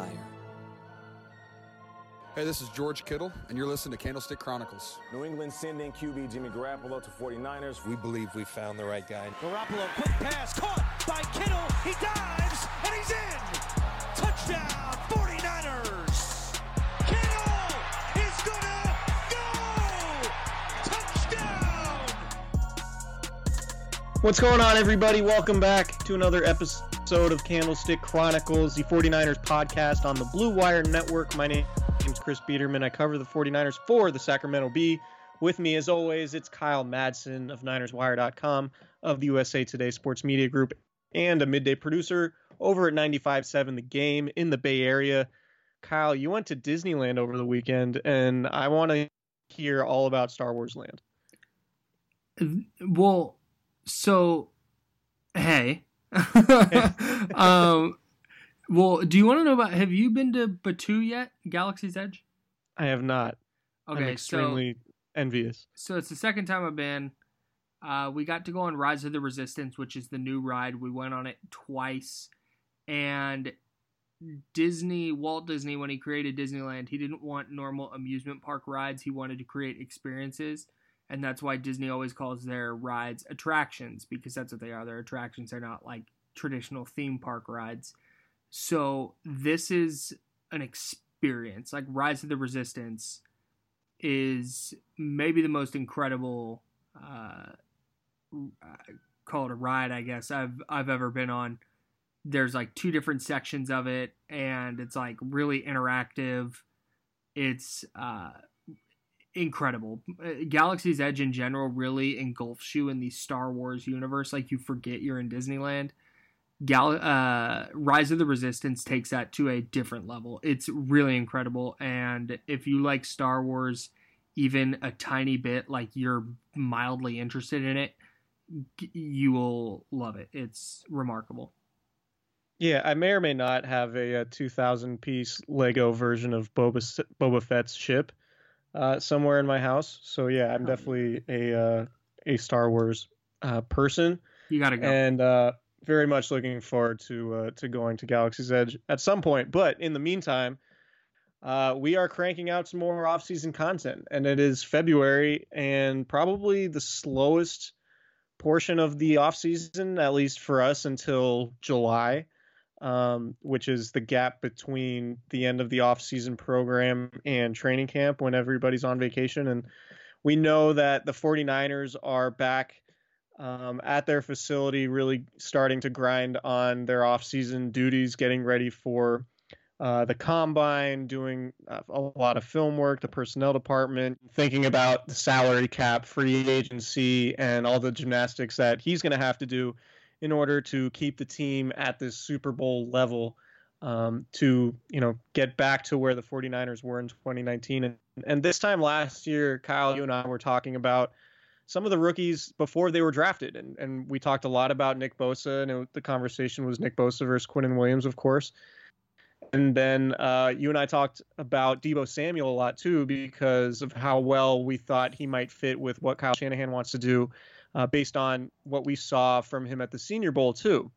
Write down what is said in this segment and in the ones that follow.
Blue Wire. Hey, this is George Kittle, and you're listening to Candlestick Chronicles. New England sending QB Jimmy Garoppolo to 49ers. We believe we found the right guy. Garoppolo, quick pass, caught by Kittle. He dives, and he's in. Touchdown, 49ers. Kittle is gonna go. Touchdown. What's going on, everybody? Welcome back to another episode of Candlestick Chronicles, the 49ers podcast on the Blue Wire Network. My name is Chris Biderman. I cover the 49ers for the Sacramento Bee. With me, as always, it's Kyle Madsen of NinersWire.com, of the USA Today Sports Media Group, and a midday producer over at 95.7 The Game in the Bay Area. Kyle, you went to Disneyland over the weekend, and I want to hear all about Star Wars Land. Well, so hey, um, well, do you want to know about? Have you been to Batuu yet? Galaxy's Edge. I have not. Okay, I'm extremely so envious. so it's the second time I've been. Uh, we got to go on Rise of the Resistance, which is the new ride. We went on it twice, and Disney, Walt Disney, when he created Disneyland, he didn't want normal amusement park rides. He wanted to create experiences, and that's why Disney always calls their rides attractions because that's what they are. They're attractions. They're not like traditional theme park rides. So this is an experience. Like Rise of the Resistance is maybe the most incredible uh, call it a ride, I guess I've I've ever been on. There's like two different sections of it, and it's like really interactive. It's uh, incredible. Galaxy's Edge in general really engulfs you in the Star Wars universe. Like you forget you're in Disneyland. Gal- uh, Rise of the Resistance takes that to a different level. It's really incredible, and if you like Star Wars even a tiny bit, like you're mildly interested in it, you will love it. It's remarkable. Yeah, I may or may not have a, a 2,000 piece Lego version of Boba Boba Fett's ship uh, somewhere in my house. So yeah, I'm definitely a uh, a Star Wars uh, person, You gotta go. and uh, very much looking forward to uh, to going to Galaxy's Edge at some point. But in the meantime, uh, we are cranking out some more off-season content, and it is February, and probably the slowest portion of the off-season, at least for us, until July um, which is the gap between the end of the off-season program and training camp when everybody's on vacation. And we know that the 49ers are back um, at their facility, really starting to grind on their off-season duties, getting ready for uh, the combine, doing uh, a lot of film work, the personnel department, thinking about the salary cap, free agency, and all the gymnastics that he's going to have to do in order to keep the team at this Super Bowl level um, to you know get back to where the 49ers were in 2019 and, and this time last year Kyle you and I were talking about some of the rookies before they were drafted. And, and we talked a lot about Nick Bosa and it, the conversation was Nick Bosa versus Quinnen Williams of course. And then uh, you and I talked about Deebo Samuel a lot too because of how well we thought he might fit with what Kyle Shanahan wants to do uh, based on what we saw from him at the Senior Bowl too.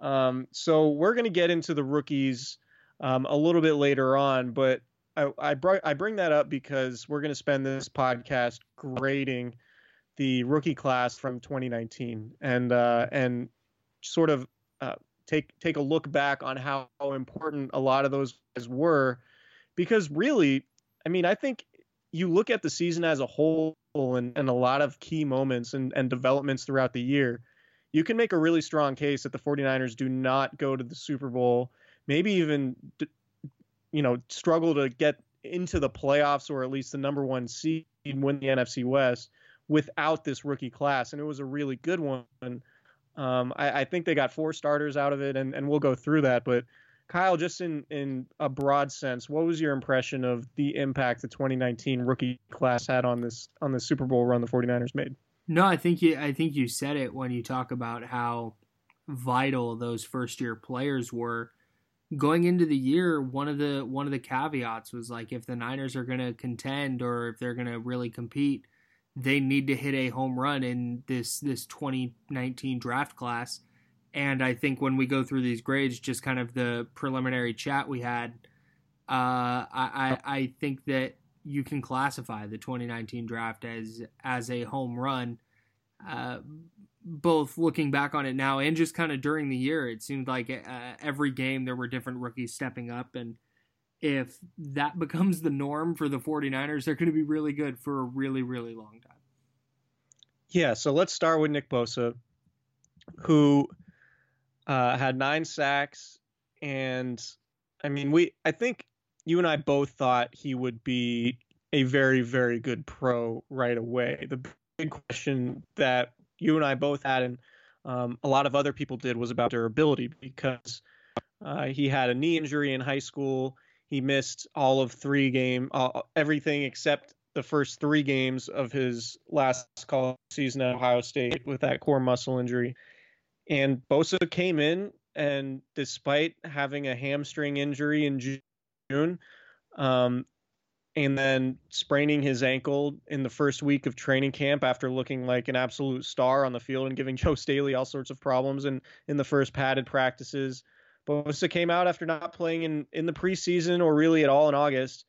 Um, so we're going to get into the rookies um, a little bit later on, but I, I, br- I bring that up because we're going to spend this podcast grading the rookie class from 2019 and uh, and sort of uh, take take a look back on how, important a lot of those guys were, because really, I mean, I think you look at the season as a whole and, and a lot of key moments and, and developments throughout the year you can make a really strong case that the 49ers do not go to the Super Bowl, maybe even you know, struggle to get into the playoffs or at least the number 1 seed and win the NFC West without this rookie class and it was a really good one. Um, I, I, think they got four starters out of it, and, and we'll go through that. But Kyle, just in, in a broad sense, what was your impression of the impact the 2019 rookie class had on this on the Super Bowl run the 49ers made? No, I think you I think you said it when you talk about how vital those first year players were. Going into the year, one of the one of the caveats was like if the Niners are going to contend or if they're going to really compete, they need to hit a home run in this this 2019 draft class. And I think when we go through these grades, just kind of the preliminary chat we had, uh, I, I I think that you can classify the 2019 draft as as a home run. Uh, both looking back on it now and just kind of during the year, it seemed like uh, every game there were different rookies stepping up. And if that becomes the norm for the 49ers, they're going to be really good for a really, really long time. Yeah, so let's start with Nick Bosa, who uh, had nine sacks. And I mean, we, I think you and I both thought he would be a very, very good pro right away. The big question that you and I both had, and um, a lot of other people did, was about durability because uh, he had a knee injury in high school. He missed all of three game, uh, everything except the first three games of his last college season at Ohio State with that core muscle injury. And Bosa came in, and despite having a hamstring injury in June. Um, and then spraining his ankle in the first week of training camp after looking like an absolute star on the field and giving Joe Staley all sorts of problems in, in the first padded practices. Bosa came out after not playing in, in the preseason or really at all in August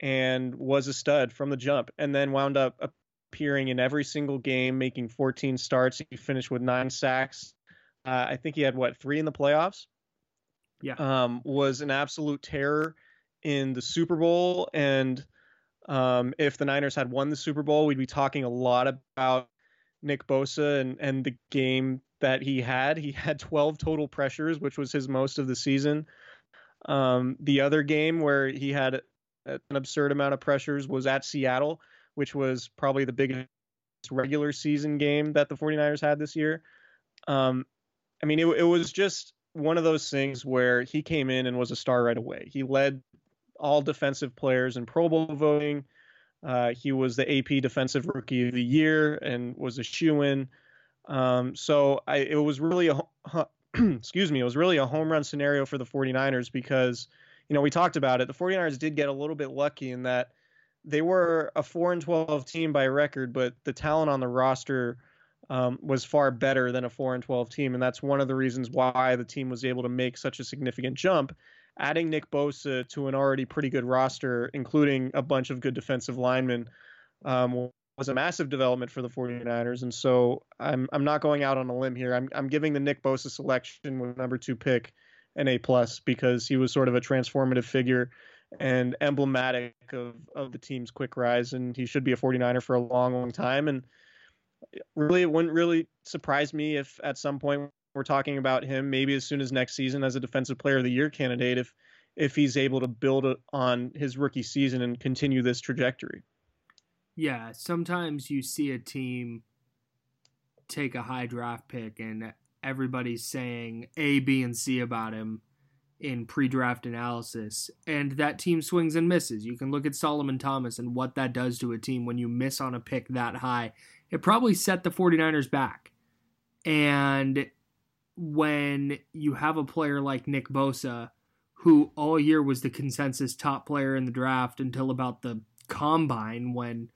and was a stud from the jump and then wound up appearing in every single game, making 14 starts. He finished with nine sacks. Uh, I think he had, what, three in the playoffs? Yeah. Um, was an absolute terror in the Super Bowl. And um, if the Niners had won the Super Bowl, we'd be talking a lot about Nick Bosa and, and the game that he had. He had 12 total pressures, which was his most of the season. Um, the other game where he had an absurd amount of pressures was at Seattle, which was probably the biggest regular season game that the 49ers had this year. Um, I mean, it, it was just one of those things where he came in and was a star right away. He led all defensive players in Pro Bowl voting. Uh, he was the AP Defensive Rookie of the Year and was a shoe in. Um, so I, it was really a excuse me, it was really a home run scenario for the 49ers because you know we talked about it. The 49ers did get a little bit lucky in that they were a 4 and 12 team by record, but the talent on the roster um, was far better than a 4 and 12 team, and that's one of the reasons why the team was able to make such a significant jump adding Nick Bosa to an already pretty good roster, including a bunch of good defensive linemen, um, was a massive development for the 49ers. And so I'm I'm not going out on a limb here. I'm I'm giving the Nick Bosa selection with number two pick an A plus because he was sort of a transformative figure and emblematic of, of the team's quick rise and he should be a 49er for a long, long time. And really it wouldn't really surprise me if at some point we're talking about him maybe as soon as next season as a defensive player of the year candidate if if he's able to build on his rookie season and continue this trajectory. Yeah, sometimes you see a team take a high draft pick and everybody's saying A, B, and C about him in pre draft analysis, and that team swings and misses. You can look at Solomon Thomas and what that does to a team when you miss on a pick that high. It probably set the 49ers back. And when you have a player like Nick Bosa, who all year was the consensus top player in the draft until about the combine when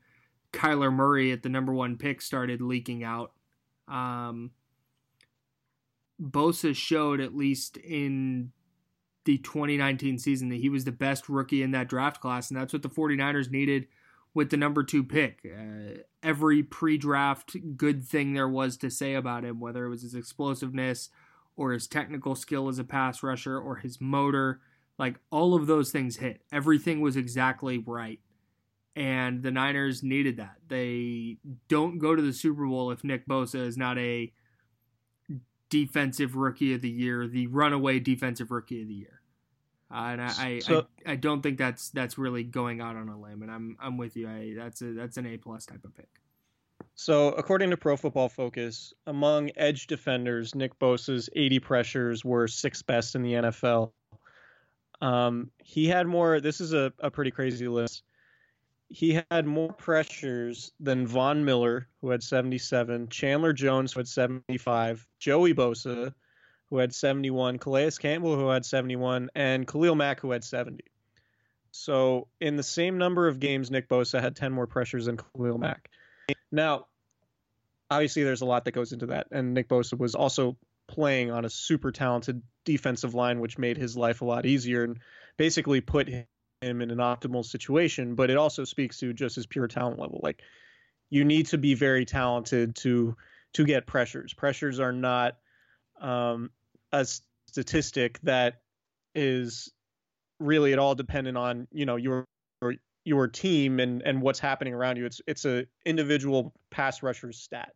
Kyler Murray at the number one pick started leaking out. Um, Bosa showed, at least in the 2019 season, that he was the best rookie in that draft class, and that's what the 49ers needed with the number two pick. Uh, every pre draft good thing there was to say about him, whether it was his explosiveness or his technical skill as a pass rusher or his motor, like all of those things hit. Everything was exactly right. And the Niners needed that. They don't go to the Super Bowl if Nick Bosa is not a defensive rookie of the year, the runaway defensive rookie of the year. Uh, and I, I, so, I, I, don't think that's that's really going out on a limb, and I'm I'm with you. I, that's a that's an A plus type of pick. So according to Pro Football Focus, among edge defenders, Nick Bosa's 80 pressures were sixth best in the NFL. Um, he had more. This is a, a pretty crazy list. He had more pressures than Von Miller, who had 77, Chandler Jones, who had 75, Joey Bosa, who had 71, Calais Campbell, who had 71, and Khalil Mack, who had 70. So in the same number of games, Nick Bosa had 10 more pressures than Khalil Mack. Now, obviously, there's a lot that goes into that, and Nick Bosa was also playing on a super talented defensive line, which made his life a lot easier and basically put him in an optimal situation. But it also speaks to just his pure talent level. Like you need to be very talented to to get pressures. Pressures are not um, a statistic that is really at all dependent on you know your your team and and what's happening around you. It's it's a individual pass rusher's stat,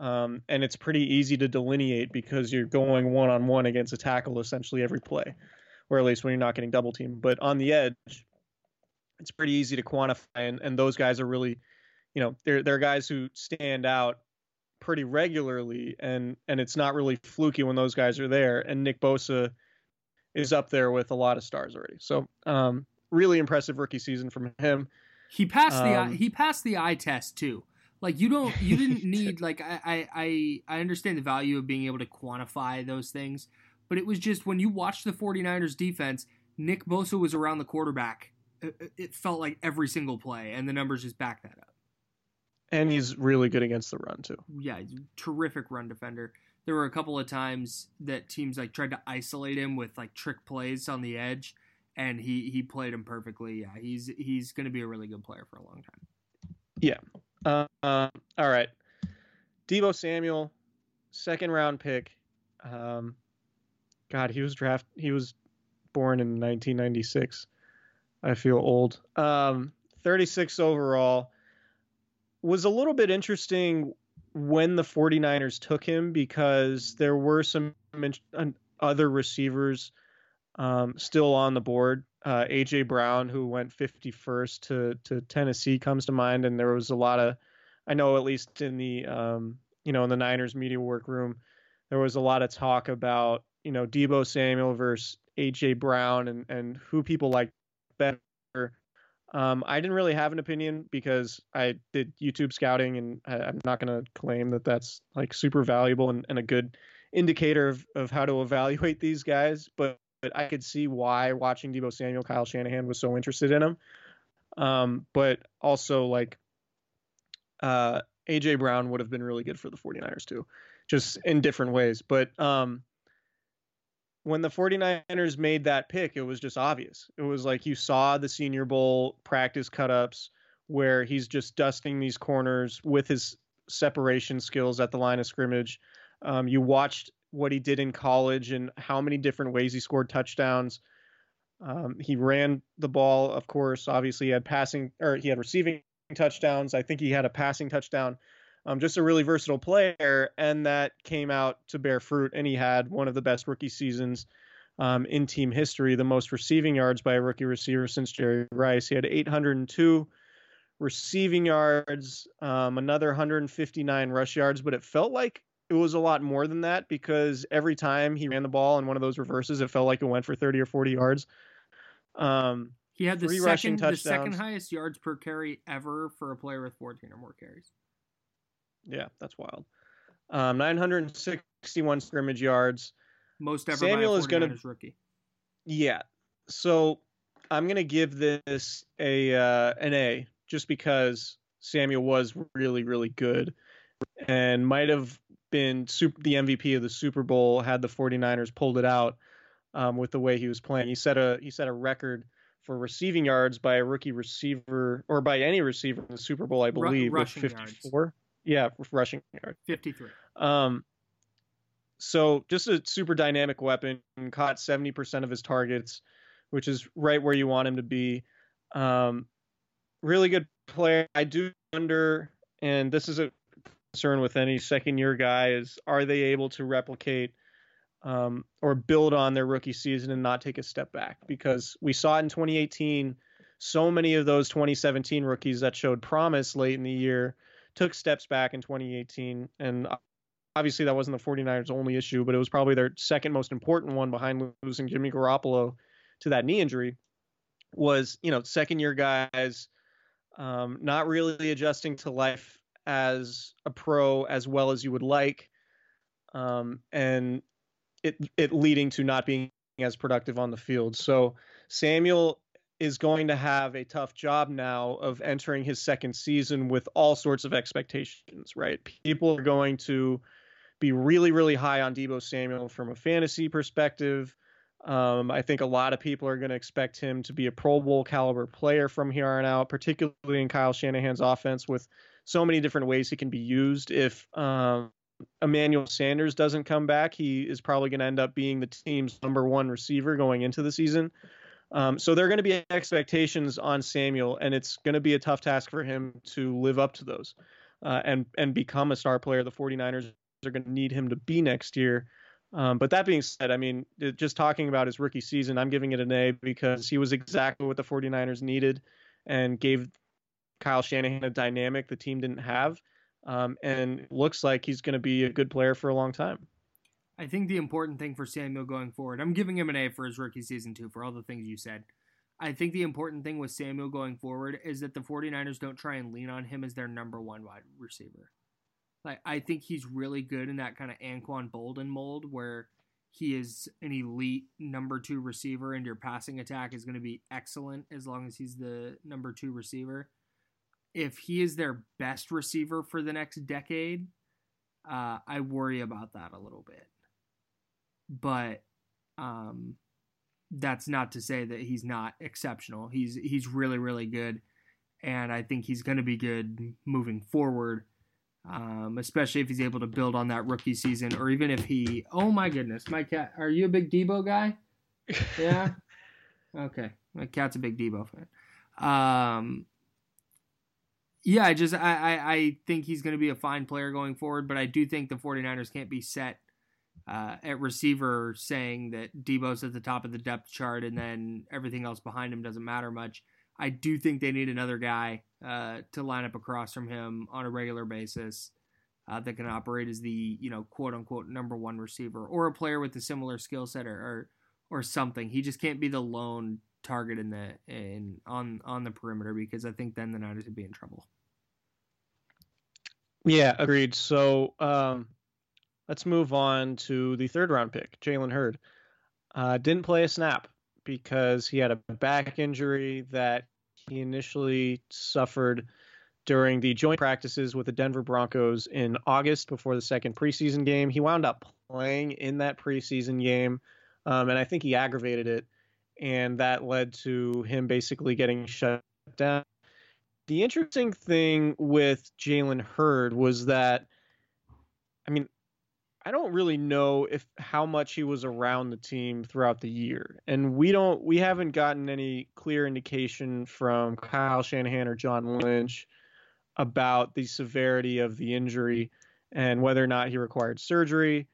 um, and it's pretty easy to delineate because you're going one on one against a tackle essentially every play, or at least when you're not getting double teamed. But on the edge, it's pretty easy to quantify, and and those guys are really, you know, they're they're guys who stand out pretty regularly, and and it's not really fluky when those guys are there. And Nick Bosa is up there with a lot of stars already. So um, really impressive rookie season from him. He passed the um, he passed the eye test too. Like you don't you didn't need like I, I I understand the value of being able to quantify those things, but it was just when you watched the 49ers defense, Nick Bosa was around the quarterback. It felt like every single play, and the numbers just back that up. And he's really good against the run too. Yeah, he's terrific run defender. There were a couple of times that teams like tried to isolate him with like trick plays on the edge, and he he played him perfectly. Yeah, he's he's going to be a really good player for a long time. Yeah. Uh, uh, all right. Deebo Samuel, second round pick. Um, God, he was draft. He was born in 1996. I feel old. Um, 36 overall was a little bit interesting when the 49ers took him because there were some other receivers um, still on the board. Uh, AJ Brown, who went 51st to to Tennessee, comes to mind, and there was a lot of, I know at least in the um, you know in the Niners media workroom, there was a lot of talk about you know Deebo Samuel versus AJ Brown and and who people like better. Um, I didn't really have an opinion because I did YouTube scouting, and I, am not going to claim that that's like super valuable and, and a good indicator of, of how to evaluate these guys. But, but I could see why watching Deebo Samuel, Kyle Shanahan was so interested in him. Um, but also like uh, AJ Brown would have been really good for the 49ers too, just in different ways. But um, when the 49ers made that pick, it was just obvious. It was like you saw the Senior Bowl practice cutups where he's just dusting these corners with his separation skills at the line of scrimmage. Um, you watched what he did in college and how many different ways he scored touchdowns. Um, he ran the ball, of course. Obviously, he had passing or he had receiving touchdowns. I think he had a passing touchdown um, just a really versatile player, and that came out to bear fruit. And he had one of the best rookie seasons um, in team history, the most receiving yards by a rookie receiver since Jerry Rice. He had 802 receiving yards, um, another 159 rush yards, but it felt like it was a lot more than that because every time he ran the ball in one of those reverses, it felt like it went for 30 or 40 yards. Um, he had the second, the second highest yards per carry ever for a player with 14 or more carries. Yeah, that's wild. Um, 961 scrimmage yards. Most ever Samuel is going to rookie. Yeah. So I'm going to give this a uh, an A just because Samuel was really really good and might have been super, the MVP of the Super Bowl had the 49ers pulled it out um, with the way he was playing. He set a he set a record for receiving yards by a rookie receiver or by any receiver in the Super Bowl, I believe, Ru- with 54. Yards. Yeah, rushing yards. 53. Um, so just a super dynamic weapon. Caught 70% of his targets, which is right where you want him to be. Um, really good player. I do wonder, and this is a concern with any second year guy, is are they able to replicate um, or build on their rookie season and not take a step back? Because we saw in 2018. So many of those 2017 rookies that showed promise late in the year took steps back in 2018 and obviously that wasn't the 49ers only issue, but it was probably their second most important one behind losing Jimmy Garoppolo to that knee injury was, you know, second year guys um, not really adjusting to life as a pro as well as you would like. Um, and it it leading to not being as productive on the field. So Samuel is going to have a tough job now of entering his second season with all sorts of expectations, right? People are going to be really, really high on Deebo Samuel from a fantasy perspective. Um, I think a lot of people are going to expect him to be a Pro Bowl caliber player from here on out, particularly in Kyle Shanahan's offense with so many different ways he can be used. If um, Emmanuel Sanders doesn't come back, he is probably going to end up being the team's number one receiver going into the season. Um, so there are going to be expectations on Samuel, and it's going to be a tough task for him to live up to those uh, and and become a star player. The 49ers are going to need him to be next year. Um, but that being said, I mean, just talking about his rookie season, I'm giving it an A because he was exactly what the 49ers needed and gave Kyle Shanahan a dynamic the team didn't have. Um, and looks like he's going to be a good player for a long time. I think the important thing for Samuel going forward, I'm giving him an A for his rookie season too, for all the things you said. I think the important thing with Samuel going forward is that the 49ers don't try and lean on him as their number one wide receiver. Like I think he's really good in that kind of Anquan Boldin mold where he is an elite number two receiver and your passing attack is going to be excellent as long as he's the number two receiver. If he is their best receiver for the next decade, uh, I worry about that a little bit. But um, that's not to say that he's not exceptional. He's he's really really good, and I think he's going to be good moving forward um, especially if he's able to build on that rookie season, or even if he. Oh my goodness, my cat. Are you a big Deebo guy? Yeah. okay, my cat's a big Deebo fan. Um, yeah, I just I, I, I think he's going to be a fine player going forward, but I do think the 49ers can't be set uh, at receiver saying that Deebo's at the top of the depth chart and then everything else behind him doesn't matter much. I do think they need another guy uh, to line up across from him on a regular basis uh, that can operate as the you know quote unquote number one receiver or a player with a similar skill set or, or, or something. He just can't be the lone target in the in on on the perimeter because I think then the Niners would be in trouble. Yeah, agreed. So um, let's move on to the third round pick, Jalen Hurd. Uh, didn't play a snap because he had a back injury that he initially suffered during the joint practices with the Denver Broncos in August before the second preseason game. He wound up playing in that preseason game, um, and I think he aggravated it, and that led to him basically getting shut down. The interesting thing with Jalen Hurd was that, I mean, I don't really know if how much he was around the team throughout the year. And we don't we haven't gotten any clear indication from Kyle Shanahan or John Lynch about the severity of the injury and whether or not he required surgery.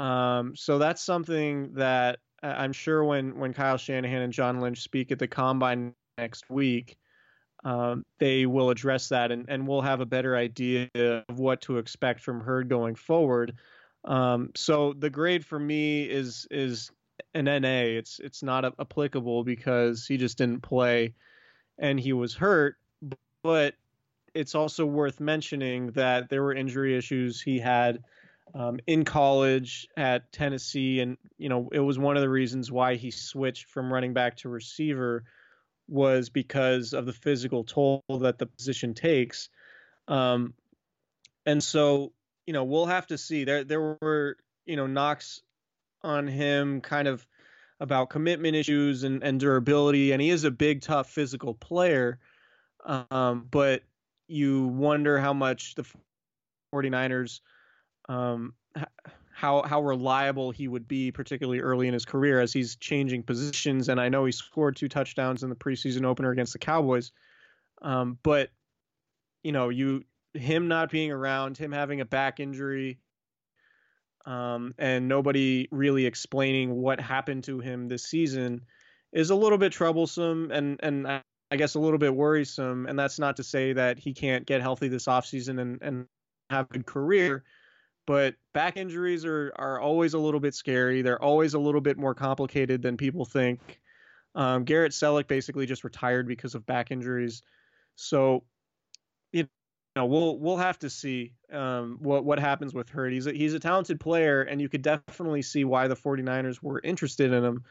Um, so that's something that I'm sure when when Kyle Shanahan and John Lynch speak at the combine next week, um, they will address that and, and we'll have a better idea of what to expect from Hurd going forward. Um, so the grade for me is is an NA. It's it's not applicable because he just didn't play and he was hurt. But it's also worth mentioning that there were injury issues he had um, in college at Tennessee, and you know it was one of the reasons why he switched from running back to receiver was because of the physical toll that the position takes. Um, and so, you know, we'll have to see. There, there were, you know, knocks on him kind of about commitment issues and, and durability, and he is a big, tough physical player. Um, but you wonder how much the 49ers um, how how reliable he would be, particularly early in his career as he's changing positions. And I know he scored two touchdowns in the preseason opener against the Cowboys, um, but you know, you him not being around, him having a back injury, um, and nobody really explaining what happened to him this season is a little bit troublesome and and I guess a little bit worrisome. And that's not to say that he can't get healthy this offseason and and have a good career but back injuries are are always a little bit scary. They're always a little bit more complicated than people think. Um, Garrett Celek basically just retired because of back injuries, so know we'll we'll have to see um, what what happens with Hurd. He's a, he's a talented player, and you could definitely see why the 49ers were interested in him.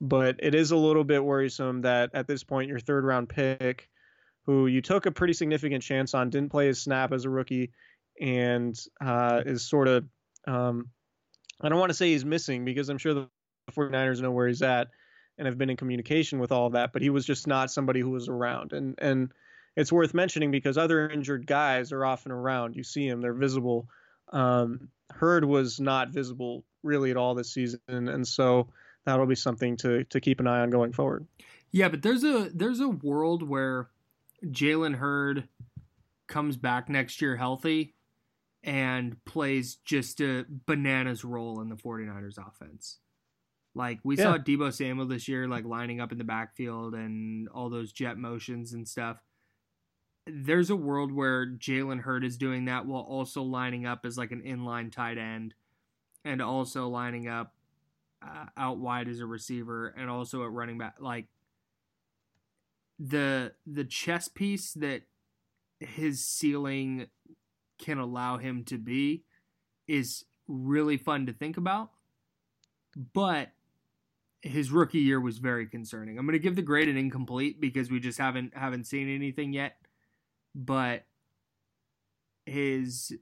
But it is a little bit worrisome that at this point your third round pick, who you took a pretty significant chance on, didn't play his snap as a rookie and uh, is sort of um, I don't want to say he's missing because I'm sure the 49ers know where he's at and have been in communication with all of that, but he was just not somebody who was around. And and it's worth mentioning because other injured guys are often around. You see them, they're visible. Um, Hurd was not visible really at all this season, and so that'll be something to to keep an eye on going forward. Yeah, but there's a there's a world where Jalen Hurd comes back next year healthy and plays just a bananas role in the 49ers offense. Like we yeah. saw Deebo Samuel this year, like lining up in the backfield and all those jet motions and stuff. There's a world where Jalen Hurd is doing that while also lining up as like an inline tight end and also lining up uh, out wide as a receiver and also at running back. Like the the chess piece that his ceiling can allow him to be is really fun to think about. But his rookie year was very concerning. I'm going to give the grade an incomplete because we just haven't haven't seen anything yet. But his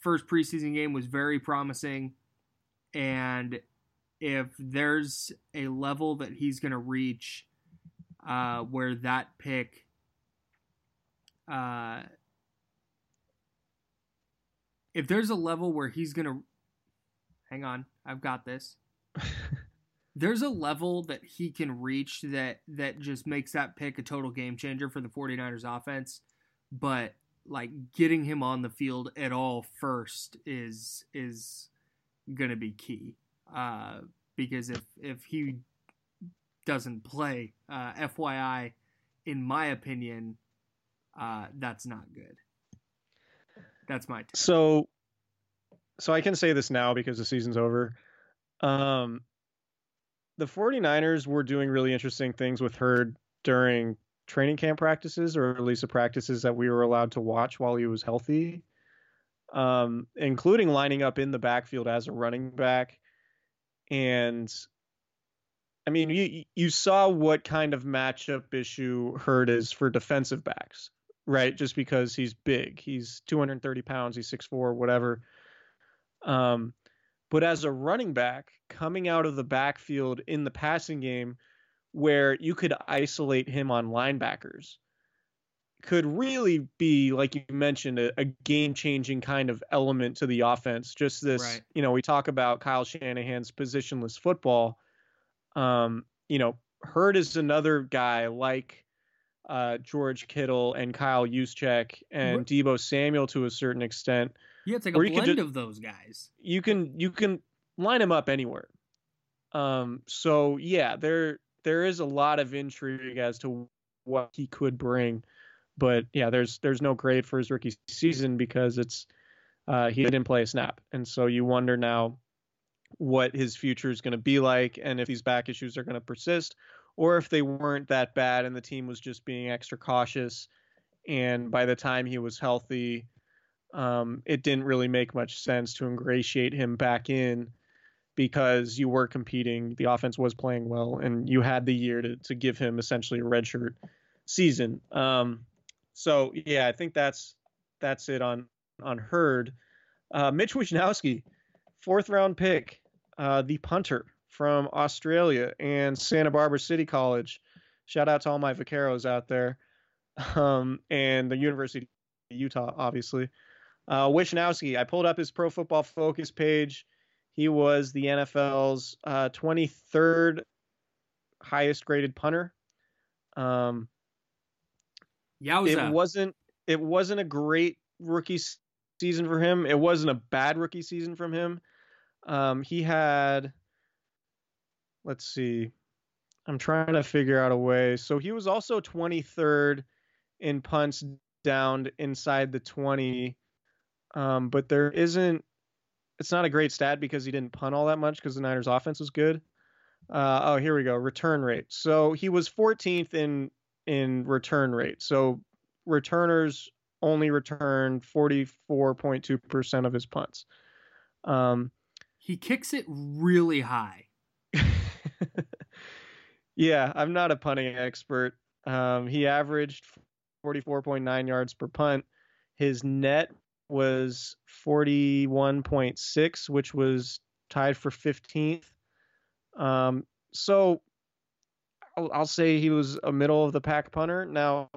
first preseason game was very promising and if there's a level that he's going to reach uh, where that pick uh, if there's a level where he's gonna hang on, I've got this. there's a level that he can reach that that just makes that pick a total game changer for the 49ers offense, but like getting him on the field at all first is is going to be key. Uh, because if if he doesn't play, uh, FYI, in my opinion, uh, that's not good. That's my take. So, so I can say this now because the season's over. Um, the 49ers were doing really interesting things with Hurd during training camp practices, or at least the practices that we were allowed to watch while he was healthy, um, including lining up in the backfield as a running back. And I mean, you you saw what kind of matchup issue Hurd is for defensive backs right? Just because he's big. He's 230 pounds, he's 6'4, whatever. Um, but as a running back coming out of the backfield in the passing game, where you could isolate him on linebackers, could really be, like you mentioned, a, a game changing kind of element to the offense. Just this, right. you know, we talk about Kyle Shanahan's positionless football. Um, you know, Hurd is another guy like uh, George Kittle and Kyle Juszczyk and Deebo Samuel to a certain extent. Yeah, it's like a blend just, of those guys. You can you can line them up anywhere. Um, so yeah, there there is a lot of intrigue as to what he could bring, but yeah, there's there's no grade for his rookie season because it's uh, he didn't play a snap, and so you wonder now what his future is going to be like, and if these back issues are going to persist, or if they weren't that bad and the team was just being extra cautious, and by the time he was healthy, um, it didn't really make much sense to ingratiate him back in because you were competing, the offense was playing well, and you had the year to to give him essentially a redshirt season. Um, so yeah, I think that's that's it on on Hurd. Uh, Mitch Wishnowsky, fourth round pick, uh, the punter from Australia and Santa Barbara City College. Shout out to all my vaqueros out there, um, and the University of Utah, obviously. Uh, Wishnowsky, I pulled up his Pro Football Focus page. He was the NFL's uh, 23rd highest graded punter. Um, Yowza. it wasn't it wasn't a great rookie season for him. It wasn't a bad rookie season from him. Um, he had, let's see, I'm trying to figure out a way. So he was also 23rd in punts down inside the 20, um, but there isn't it's not a great stat because he didn't punt all that much because the Niners offense was good. Uh, oh, here we go. Return rate. So he was 14th in in return rate. So returners only returned 44.2% of his punts. Um, he kicks it really high. yeah, I'm not a punting expert. Um, he averaged 44.9 yards per punt. His net was 41.6, which was tied for 15th. Um, so I'll, I'll, say he was a middle of the pack punter. Now,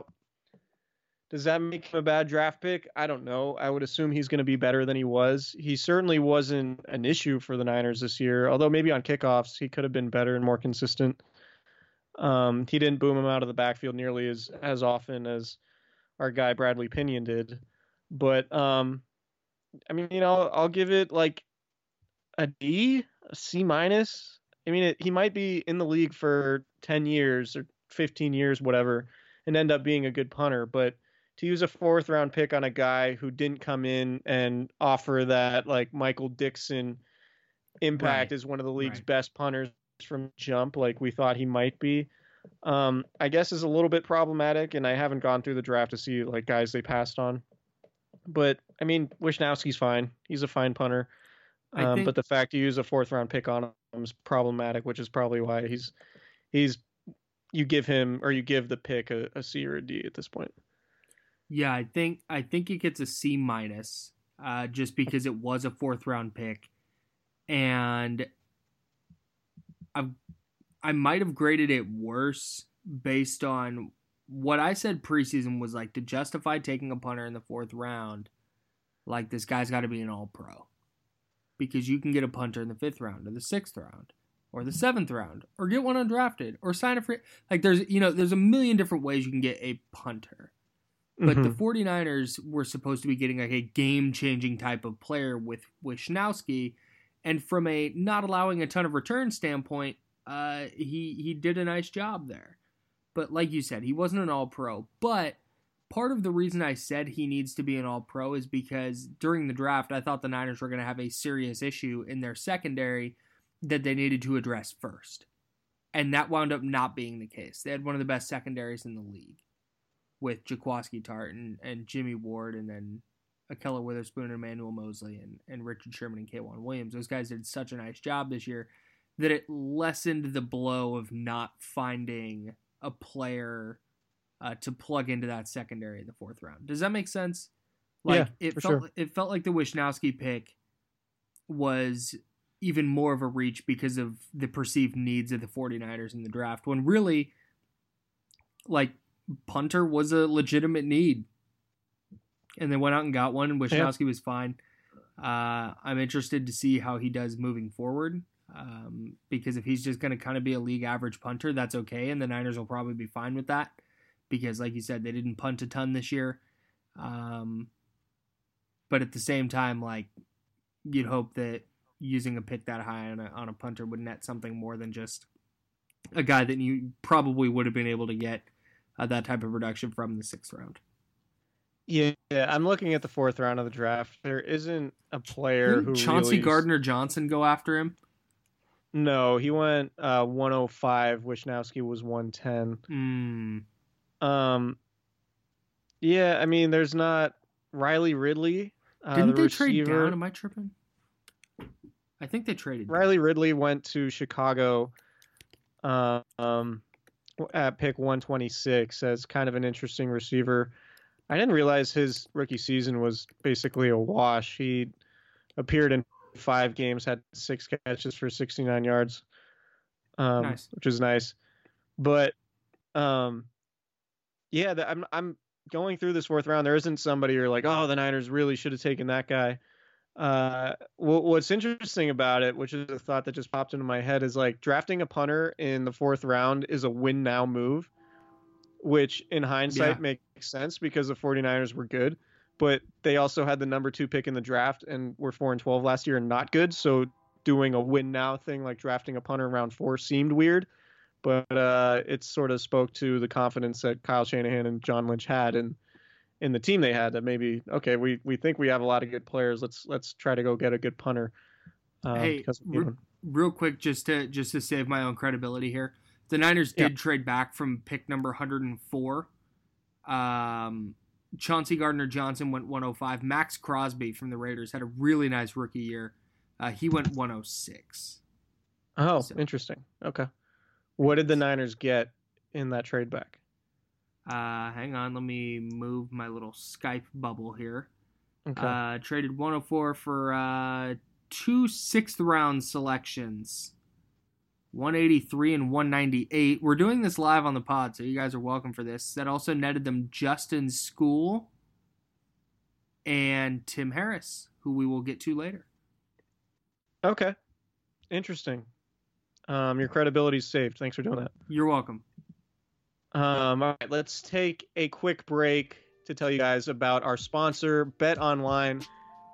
does that make him a bad draft pick? I don't know. I would assume he's going to be better than he was. He certainly wasn't an issue for the Niners this year, although maybe on kickoffs he could have been better and more consistent. Um, he didn't boom him out of the backfield nearly as as often as our guy Bradley Pinion did. But um, I mean, you know, I'll give it like a D, a C minus. I mean, it, he might be in the league for ten years or fifteen years, whatever, and end up being a good punter. But to use a fourth round pick on a guy who didn't come in and offer that like Michael Dickson impact Right. as one of the league's Right. best punters from jump, like we thought he might be. Um, I guess is a little bit problematic, and I haven't gone through the draft to see like guys they passed on. But I mean, Wishnowsky's fine. He's a fine punter. Um, think- but the fact you use a fourth round pick on him is problematic, which is probably why he's he's you give him or you give the pick a, a C or a D at this point. Yeah, I think I think he gets a C minus, uh, just because it was a fourth round pick, and I I might have graded it worse based on what I said preseason was like to justify taking a punter in the fourth round. Like this guy's got to be an All Pro, because you can get a punter in the fifth round or the sixth round or the seventh round or get one undrafted or sign a free. Like there's you know there's a million different ways you can get a punter. But the Mhm. 49ers were supposed to be getting like a game changing type of player with Wishnowsky. And from a not allowing a ton of return standpoint, uh, he, he did a nice job there. But like you said, he wasn't an all pro. But part of the reason I said he needs to be an all pro is because during the draft, I thought the Niners were going to have a serious issue in their secondary that they needed to address first. And that wound up not being the case. They had one of the best secondaries in the league with Jaquiski Tartt and, and Jimmy Ward and then Ahkello Witherspoon and Emmanuel Moseley and, and Richard Sherman and K'Waun Williams. Those guys did such a nice job this year that it lessened the blow of not finding a player uh, to plug into that secondary in the fourth round. Does that make sense? Like Yeah, it for felt sure. it felt like the Wishnowsky pick was even more of a reach because of the perceived needs of the 49ers in the draft when really like punter was a legitimate need. And they went out and got one, and Wishnowsky was fine. Uh, I'm interested to see how he does moving forward. Um, because if he's just going to kind of be a league average punter, that's okay. And the Niners will probably be fine with that. Because, like you said, they didn't punt a ton this year. Um, but at the same time, like, you'd hope that using a pick that high on a on a punter would net something more than just a guy that you probably would have been able to get uh, that type of production from the sixth round. Yeah, I'm looking at the fourth round of the draft. There isn't a player Didn't who Chauncey really... Gardner Johnson go after him. No, he went uh, 105. Wishnowsky was 110. Hmm. Um, yeah, I mean, there's not Riley Ridley. Uh, Didn't the they trade down? Am I tripping? I think they traded. down. Riley Ridley went to Chicago uh, um, at pick 126 as kind of an interesting receiver. I didn't realize his rookie season was basically a wash. He appeared in five games, had six catches for 69 yards, um, Nice. which is nice. But um, yeah, the, I'm I'm going through this fourth round. There isn't somebody you're like, oh, the Niners really should have taken that guy. Uh, wh- what's interesting about it, which is a thought that just popped into my head, is like drafting a punter in the fourth round is a win now move, which in hindsight Yeah. makes sense because the 49ers were good, but they also had the number two pick in the draft and were four and 12 last year and not good. So doing a win now thing like drafting a punter in round four seemed weird, but uh, it sort of spoke to the confidence that Kyle Shanahan and John Lynch had in in the team they had that maybe okay we we think we have a lot of good players let's let's try to go get a good punter um, Hey, because of re- real quick, just to just to save my own credibility here, the Niners Yeah. did trade back from pick number 104. Um, Chauncey Gardner Johnson went 105. Maxx Crosby from the Raiders had a really nice rookie year. Uh, he went 106. oh so- interesting okay what did the Niners get in that trade back Uh, hang on, let me move my little Skype bubble here. okay Uh, traded 104 for uh, two sixth round selections 183 and 198. We're doing this live on the pod, so you guys are welcome for this. That also netted them Justin Skule and Tim Harris, who we will get to later. okay interesting um your credibility's saved thanks for doing that You're welcome. Um, all right, let's take a quick break to tell you guys about our sponsor, Bet Online,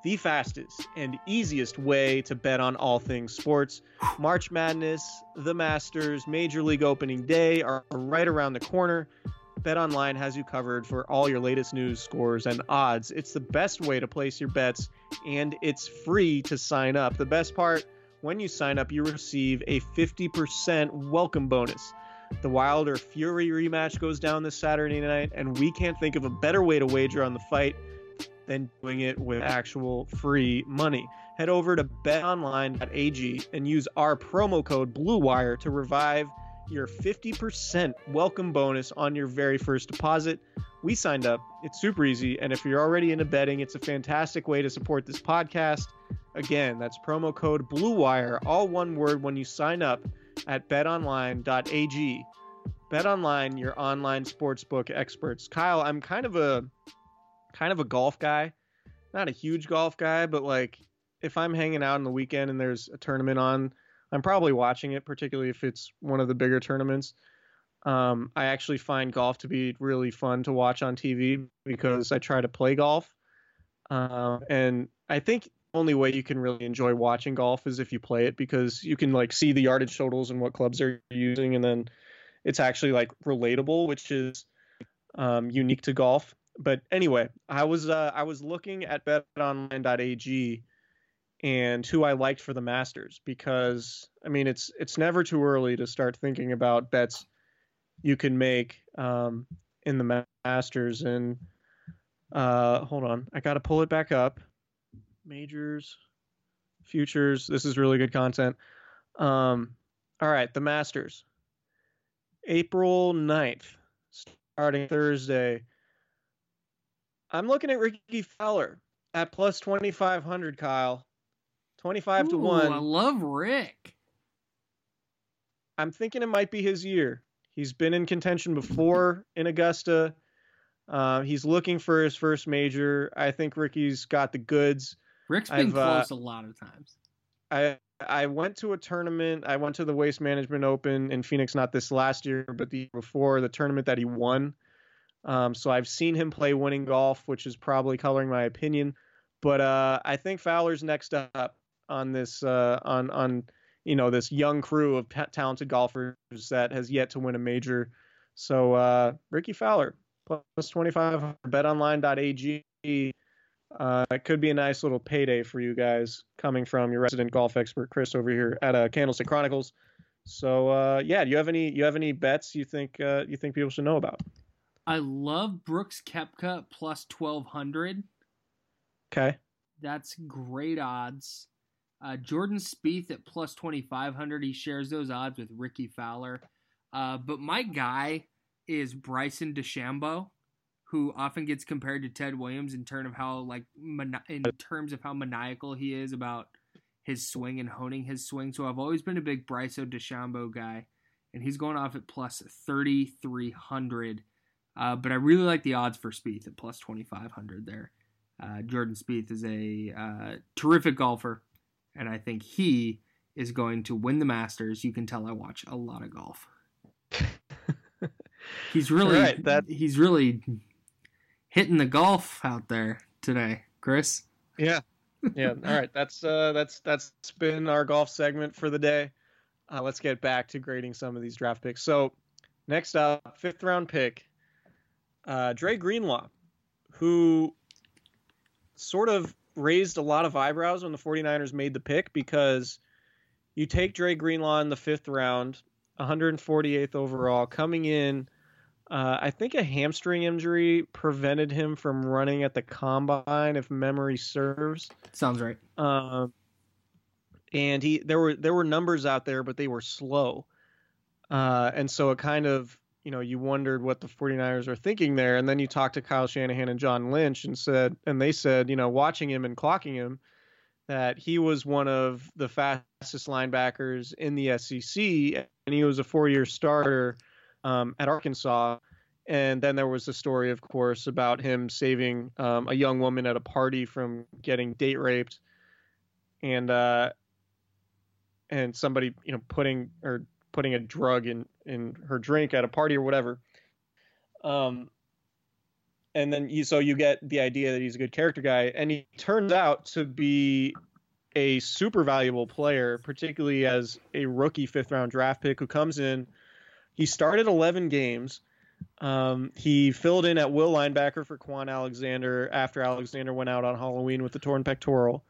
the fastest and easiest way to bet on all things sports. March Madness, the Masters, Major League Opening Day are right around the corner. Bet Online has you covered for all your latest news, scores, and odds. It's the best way to place your bets, and it's free to sign up. The best part when you sign up, you receive a 50% welcome bonus. The Wilder Fury rematch goes down this Saturday night, and we can't think of a better way to wager on the fight than doing it with actual free money. Head over to betonline.ag and use our promo code BLUEWIRE to revive your 50% welcome bonus on your very first deposit. We signed up. It's super easy, and if you're already into betting, it's a fantastic way to support this podcast. Again, that's promo code BLUEWIRE, all one word when you sign up at betonline.ag. BetOnline, your online sportsbook experts. Kyle, I'm kind of a kind of a golf guy. Not a huge golf guy, but like if I'm hanging out on the weekend and there's a tournament on, I'm probably watching it, particularly if it's one of the bigger tournaments. Um, I actually find golf to be really fun to watch on TV because I try to play golf. Um, and I think the only way you can really enjoy watching golf is if you play it because you can like see the yardage totals and what clubs they're using, and then it's actually like relatable, which is um, unique to golf. But anyway, I was uh, I was looking at betonline.ag and who I liked for the Masters because I mean it's it's never too early to start thinking about bets you can make um, in the Masters. And uh, hold on. I got to pull it back up. Majors futures. This is really good content. Um, all right. The Masters. April 9th starting Thursday I'm looking at Rickie Fowler at plus 2500 Kyle 25 to 1 I love Rick. I'm thinking it might be his year. He's been in contention before in Augusta. Uh, he's looking for his first major. I think Rickie's got the goods. Rick's been I've, uh, close a lot of times. I I went to a tournament. I went to the Waste Management Open in Phoenix, not this last year, but the year before, the tournament that he won. Um, so I've seen him play winning golf, which is probably coloring my opinion. But uh, I think Fowler's next up. on this uh, on on you know this young crew of ta- talented golfers that has yet to win a major. So uh, Rickie Fowler plus 25 betonline.ag. Uh, it could be a nice little payday for you guys coming from your resident golf expert Chris over here at uh, Candlestick Chronicles. So uh, yeah, do you have any you have any bets you think uh, you think people should know about? I love Brooks Koepka plus 1200. Okay. That's great odds. Uh, Jordan Spieth at plus 2500. He shares those odds with Rickie Fowler. Uh, but my guy is Bryson DeChambeau, who often gets compared to Ted Williams in terms of how like mani- in terms of how maniacal he is about his swing and honing his swing. So I've always been a big Bryson DeChambeau guy, and he's going off at plus 3300. Uh, but I really like the odds for Spieth at plus 2500 there. Uh, Jordan Spieth is a uh, terrific golfer, and I think he is going to win the Masters. You can tell I watch a lot of golf. he's really Right, that- he's really hitting the golf out there today, Chris. Yeah. Yeah. All right. That's uh that's that's been our golf segment for the day. Uh, let's get back to grading some of these draft picks. So next up, fifth round pick, uh, Dre Greenlaw, who sort of raised a lot of eyebrows when the 49ers made the pick because you take Dre Greenlaw in the fifth round, 148th overall, coming in. Uh, I think a hamstring injury prevented him from running at the combine, if memory serves. Sounds right. Um, and he there were there were numbers out there, but they were slow. Uh, and so it kind of you know you wondered what the 49ers are thinking there. And then you talked to Kyle Shanahan and John Lynch and said and they said you know watching him and clocking him that he was one of the fastest linebackers in the SEC and he was a four year starter um, at Arkansas. And then there was the story, of course, about him saving um, a young woman at a party from getting date raped, and uh, and somebody you know putting or putting a drug in in her drink at a party or whatever. Um, and then you so you get the idea that he's a good character guy, and he turns out to be a super valuable player, particularly as a rookie fifth round draft pick who comes in. He started 11 games. Um, he filled in at will linebacker for Kwon Alexander after Alexander went out on Halloween with the torn pectoral.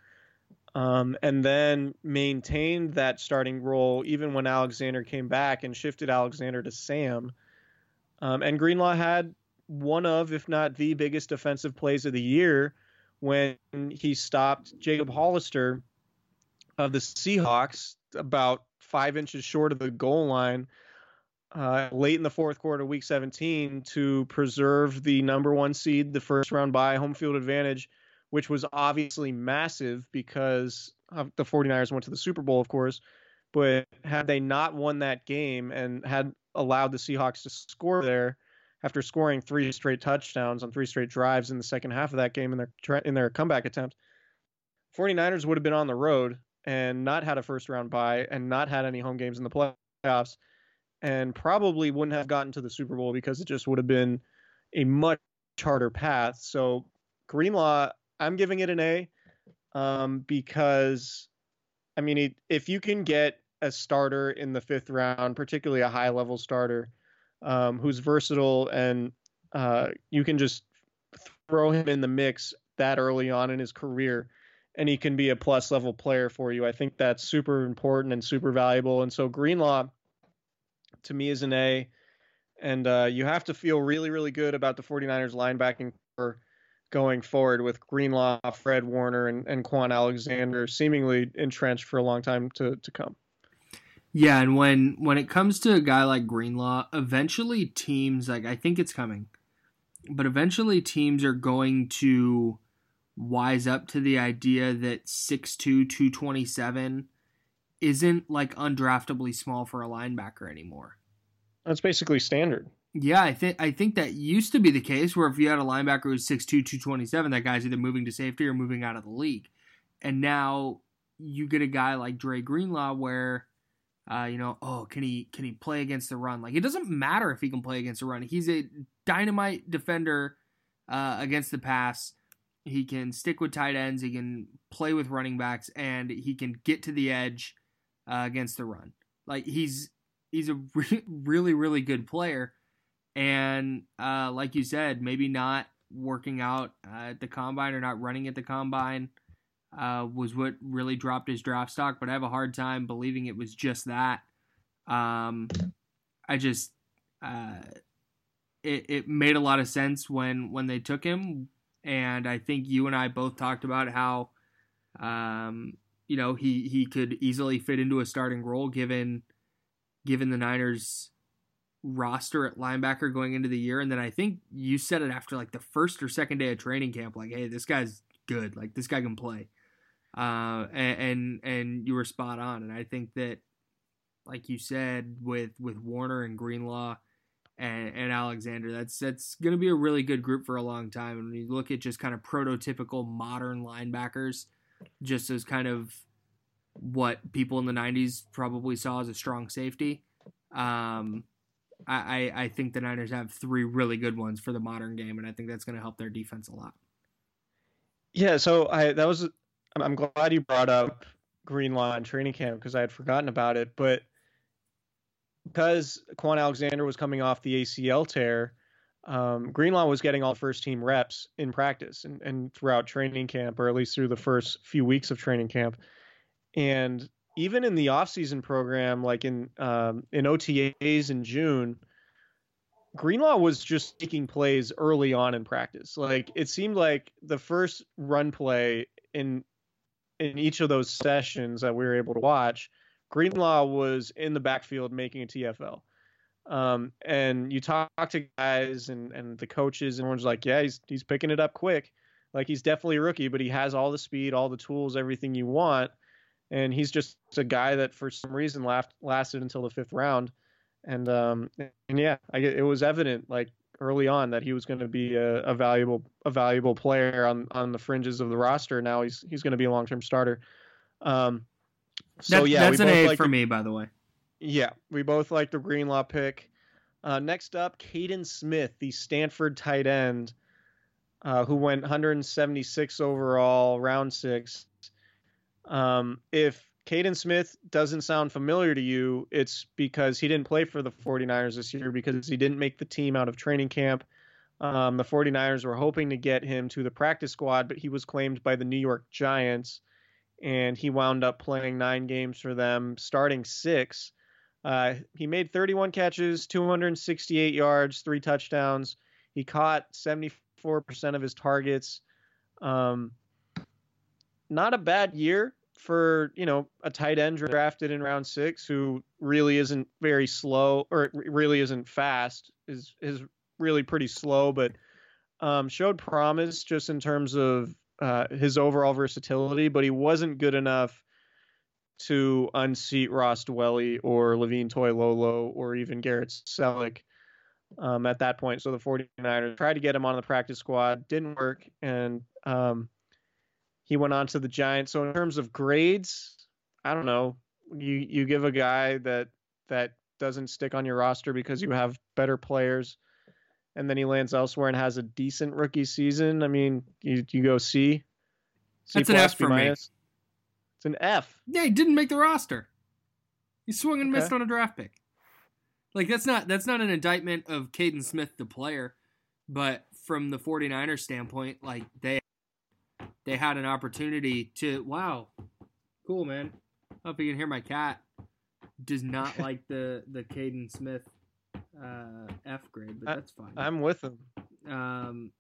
Um, and then maintained that starting role even when Alexander came back and shifted Alexander to Sam. Um, and Greenlaw had one of, if not the biggest defensive plays of the year when he stopped Jacob Hollister of the Seahawks about five inches short of the goal line uh, late in the fourth quarter, week 17, to preserve the number one seed, the first round bye, home field advantage, which was obviously massive because the 49ers went to the Super Bowl, of course. But had they not won that game and had allowed the Seahawks to score there after scoring three straight touchdowns on three straight drives in the second half of that game in their in their comeback attempt, 49ers would have been on the road and not had a first round bye and not had any home games in the playoffs and probably wouldn't have gotten to the Super Bowl because it just would have been a much harder path. So Greenlaw, I'm giving it an A um, because, I mean, it, if you can get a starter in the fifth round, particularly a high level starter um, who's versatile and uh, you can just throw him in the mix that early on in his career and he can be a plus level player for you. I think that's super important and super valuable. And so Greenlaw, to me is an A. And uh, you have to feel really, really good about the 49ers linebacking for going forward with Greenlaw, Fred Warner, and, and Kwon Alexander seemingly entrenched for a long time to, to come. Yeah, and when when it comes to a guy like Greenlaw, eventually teams like I think it's coming, but eventually teams are going to wise up to the idea that 6'2", 227 isn't like undraftably small for a linebacker anymore. That's basically standard. Yeah, I think I think that used to be the case where if you had a linebacker who's 6'2", 227, that guy's either moving to safety or moving out of the league. And now you get a guy like Dre Greenlaw where uh, you know, oh, can he can he play against the run? Like it doesn't matter if he can play against the run. He's a dynamite defender uh, against the pass, he can stick with tight ends, he can play with running backs, and he can get to the edge uh, against the run. Like he's he's a re- really really good player, and uh, like you said, maybe not working out uh, at the combine or not running at the combine uh, was what really dropped his draft stock. But I have a hard time believing it was just that. Um, I just uh, it it made a lot of sense when when they took him, and I think you and I both talked about how um, you know he he could easily fit into a starting role given given the Niners roster at linebacker going into the year and then I think you said it after like the first or second day of training camp like hey this guy's good. Like this guy can play. Uh and and, and you were spot on. And I think that like you said with with Warner and Greenlaw and, and Alexander that's that's going to be a really good group for a long time. And when you look at just kind of prototypical modern linebackers just as kind of what people in the 90s probably saw as a strong safety um I, I think the Niners have three really good ones for the modern game, and I think that's going to help their defense a lot. Yeah, so I that was I'm glad you brought up Greenlaw and training camp because I had forgotten about it, but because Kwon Alexander was coming off the ACL tear, um, Greenlaw was getting all first team reps in practice and, and throughout training camp, or at least through the first few weeks of training camp. And even in the offseason program, like in um, in OTAs in June, Greenlaw was just taking plays early on in practice. Like it seemed like the first run play in in each of those sessions that we were able to watch, Greenlaw was in the backfield making a TFL. Um, and you talk to guys and, and the coaches, and everyone's like, yeah, he's he's picking it up quick. Like he's definitely a rookie, but he has all the speed, all the tools, everything you want and he's just a guy that for some reason last, lasted until the fifth round, and um, and yeah, I, it was evident like early on that he was going to be a, a, valuable a valuable player on on the fringes of the roster. Now he's he's going to be a long term starter. Um, so that, yeah, that's an A for the, me, by the way. Yeah, we both like the Greenlaw pick. Uh, next up, Kaden Smith, the Stanford tight end, uh, who went 176 overall, round six. Um, if Kaden Smith doesn't sound familiar to you, it's because he didn't play for the 49ers this year because he didn't make the team out of training camp. Um, the 49ers were hoping to get him to the practice squad, but he was claimed by the New York Giants, and he wound up playing nine games for them, starting six. Uh, he made 31 catches, 268 yards, three touchdowns. He caught 74% of his targets. Um, not a bad year for you know a tight end drafted in round six who really isn't very slow or really isn't fast is is really pretty slow but um, showed promise just in terms of uh, his overall versatility but he wasn't good enough to unseat Ross Dwelley or Levine Toilolo or even Garrett Celek um, at that point. So the 49ers tried to get him on the practice squad, didn't work, and um, he went on to the Giants. So in terms of grades, I don't know. You you give a guy that that doesn't stick on your roster because you have better players, and then he lands elsewhere and has a decent rookie season. I mean, you you go C. C That's an F for me. It's an F. Yeah, he didn't make the roster. He swung and okay. missed on a draft pick. Like that's not that's not an indictment of Kaden Smith the player, but from the 49ers standpoint, like they they had an opportunity to wow, cool man. I hope you can hear my cat. Does not like the the Kaden Smith uh, F grade, but that's fine. I'm with him. Um,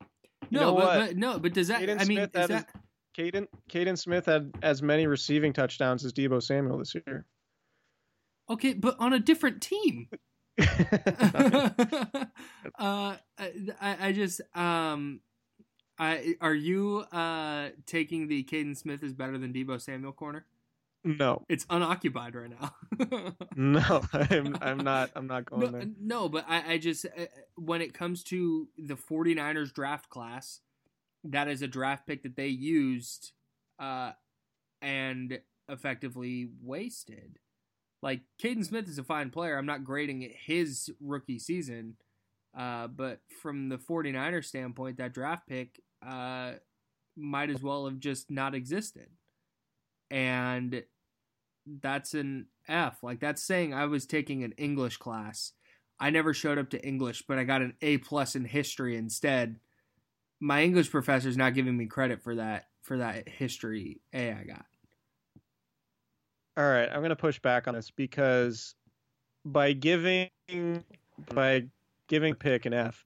no, but, but, no, but does that? Kaden I mean, Smith is that? Kaden Kaden Smith had as many receiving touchdowns as Deebo Samuel this year. Okay, but on a different team. uh, I, I just um I, are you uh, taking the Kaden Smith is better than Deebo Samuel corner? No, it's unoccupied right now. no, I'm, I'm not. I'm not going no, there. No, but I, I just uh, when it comes to the 49ers draft class, that is a draft pick that they used uh, and effectively wasted. Like Kaden Smith is a fine player. I'm not grading his rookie season. Uh, but from the 49er standpoint, that draft pick uh, might as well have just not existed. And that's an F. Like that's saying I was taking an English class. I never showed up to English, but I got an A plus in history instead. My English professor is not giving me credit for that for that history A I got. All right, I'm going to push back on this because by giving by giving pick an F,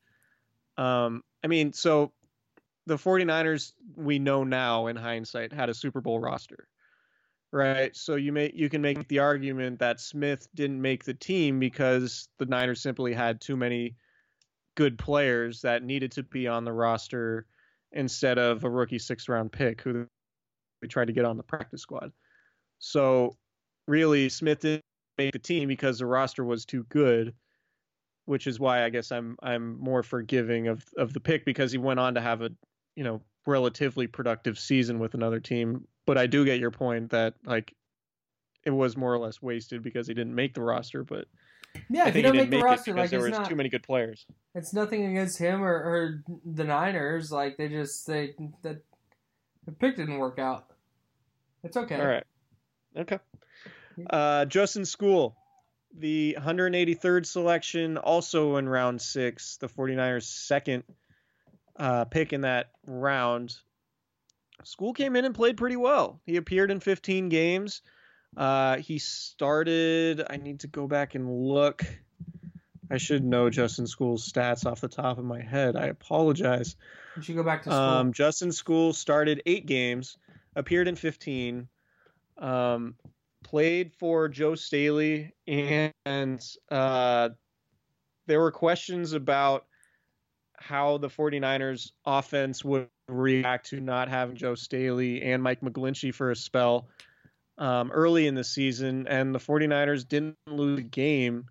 um, I mean, so the 49ers we know now in hindsight had a Super Bowl roster. Right. So you may you can make the argument that Smith didn't make the team because the Niners simply had too many good players that needed to be on the roster instead of a rookie sixth round pick who we tried to get on the practice squad. So really Smith didn't make the team because the roster was too good, which is why I guess I'm I'm more forgiving of of the pick because he went on to have a you know relatively productive season with another team. But I do get your point that like it was more or less wasted because he didn't make the roster. But yeah, if you don't make the make roster, like there it's was not too many good players. it's nothing against him or, or the Niners. Like they just they that the pick didn't work out. It's okay. All right. Okay. Uh, Justin Skule, the 183rd selection, also in round six, the 49ers' second uh, pick in that round. Skule came in and played pretty well. He appeared in 15 games. Uh, he started. I need to go back and look. I should know Justin Skule's stats off the top of my head. I apologize. You should go back to school. Um, Justin Skule started eight games, appeared in 15, um, played for Joe Staley, and uh, there were questions about how the 49ers offense would react to not having Joe Staley and Mike McGlinchey for a spell um, early in the season, and the 49ers didn't lose a game